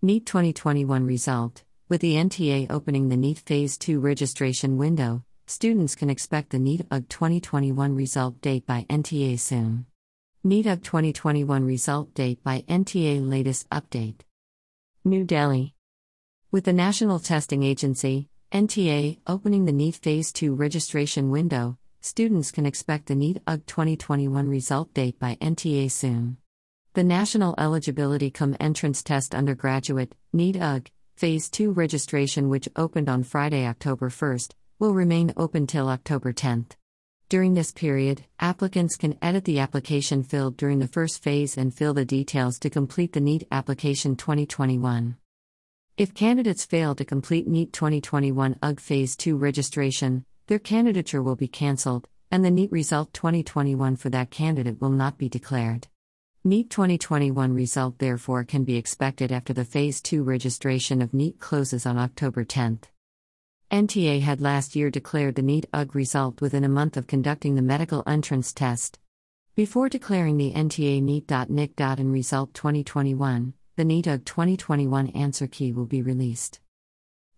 NEET 2021 result With the NTA opening the NEET Phase 2 registration window, students can expect the NEET UG 2021 result date by NTA soon. NEET UG 2021 result date by NTA latest update. New Delhi. With the National Testing Agency, NTA, opening the NEET Phase 2 registration window, students can expect the NEET UG 2021 result date by NTA soon. The National Eligibility Cum Entrance Test Undergraduate, NEET UG, Phase 2 registration, which opened on Friday, October 1st, will remain open till October 10th. During this period, applicants can edit the application filled during the first phase and fill the details to complete the NEET application 2021. If candidates fail to complete NEET 2021 UG Phase 2 registration, their candidature will be cancelled, and the NEET result 2021 for that candidate will not be declared. NEET 2021 result therefore can be expected after the Phase 2 registration of NEET closes on October 10th. NTA had last year declared the NEET UG result within a month of conducting the medical entrance test. Before declaring the NTA NEET.NIC.IN result 2021, the NEET UG 2021 answer key will be released.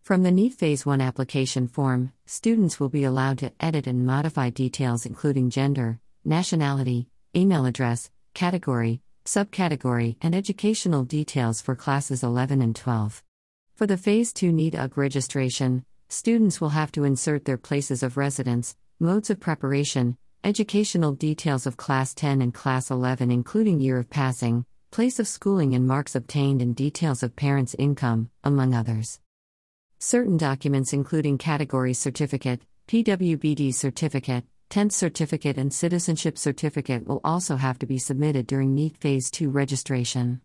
From the NEET Phase 1 application form, students will be allowed to edit and modify details including gender, nationality, email address, category, subcategory, and educational details for classes 11 and 12. For the Phase 2 NEET UG registration, students will have to insert their places of residence, modes of preparation, educational details of Class 10 and Class 11, including year of passing, place of schooling, and marks obtained, and details of parents' income, among others. Certain documents, including Category Certificate, PWBD Certificate, 10th certificate and citizenship certificate will also have to be submitted during NEET Phase 2 registration.